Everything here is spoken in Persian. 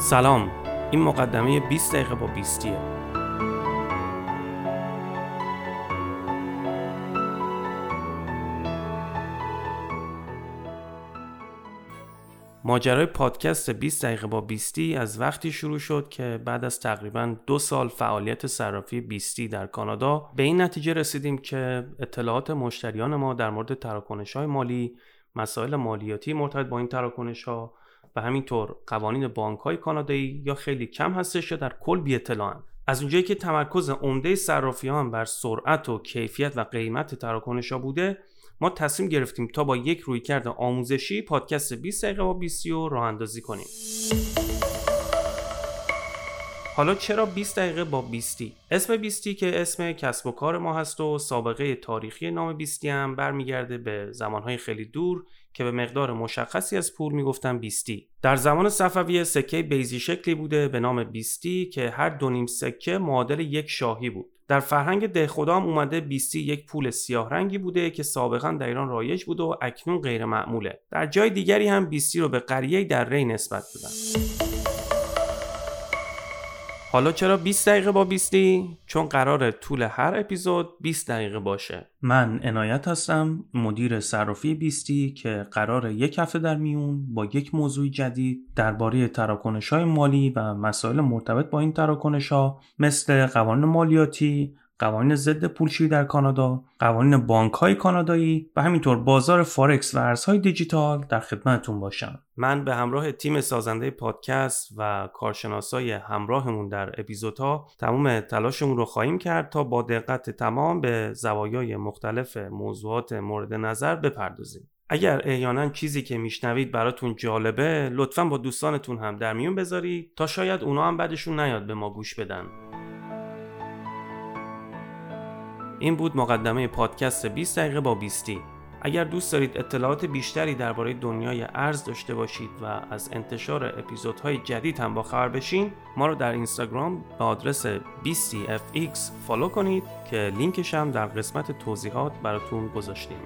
سلام این مقدمه 20 دقیقه با 20 ماجرای پادکست 20 دقیقه با 20 از وقتی شروع شد که بعد از تقریبا دو سال فعالیت صرافی 20 در کانادا به این نتیجه رسیدیم که اطلاعات مشتریان ما در مورد تراکنش های مالی مسائل مالیاتی مرتبط با این تراکنش ها همینطور قوانین بانک های کانادایی یا خیلی کم هستش یا در کل بی اطلاعن. از اونجایی که تمرکز عمده صرافیان بر سرعت و کیفیت و قیمت تراکنش ها بوده ما تصمیم گرفتیم تا با یک رویکرد آموزشی پادکست 20 دقیقه با 20 رو راه اندازی کنیم حالا چرا 20 دقیقه با 20 اسم 20 که اسم کسب و کار ما هست و سابقه تاریخی نام 20 هم برمیگرده به زمانهای خیلی دور که به مقدار مشخصی از پول می‌گفتن 20 در زمان صفوی سکه بیزی شکلی بوده به نام 20 که هر دو نیم سکه معادل یک شاهی بود. در فرهنگ دهخدا هم اومده بیستی یک پول سیاه رنگی بوده که سابقا در ایران رایج بوده و اکنون غیر معموله در جای دیگری هم بیستی رو به قریه در ری نسبت دادن حالا چرا 20 دقیقه با 20 چون قرار طول هر اپیزود 20 دقیقه باشه. من عنایت هستم مدیر صرافی 20 که قرار یک هفته در میون با یک موضوع جدید درباره تراکنش های مالی و مسائل مرتبط با این تراکنش ها مثل قوانین مالیاتی قوانین ضد پولشویی در کانادا، قوانین بانک های کانادایی و همینطور بازار فارکس و ارزهای دیجیتال در خدمتتون باشم. من به همراه تیم سازنده پادکست و کارشناسای همراهمون در اپیزودها تمام تلاشمون رو خواهیم کرد تا با دقت تمام به زوایای مختلف موضوعات مورد نظر بپردازیم. اگر احیانا چیزی که میشنوید براتون جالبه لطفا با دوستانتون هم در میون بذارید تا شاید اونا هم بعدشون نیاد به ما گوش بدن. این بود مقدمه پادکست 20 دقیقه با 20 اگر دوست دارید اطلاعات بیشتری درباره دنیای ارز داشته باشید و از انتشار اپیزودهای جدید هم با خبر بشین ما رو در اینستاگرام به آدرس 20fx فالو کنید که لینکش هم در قسمت توضیحات براتون گذاشتیم.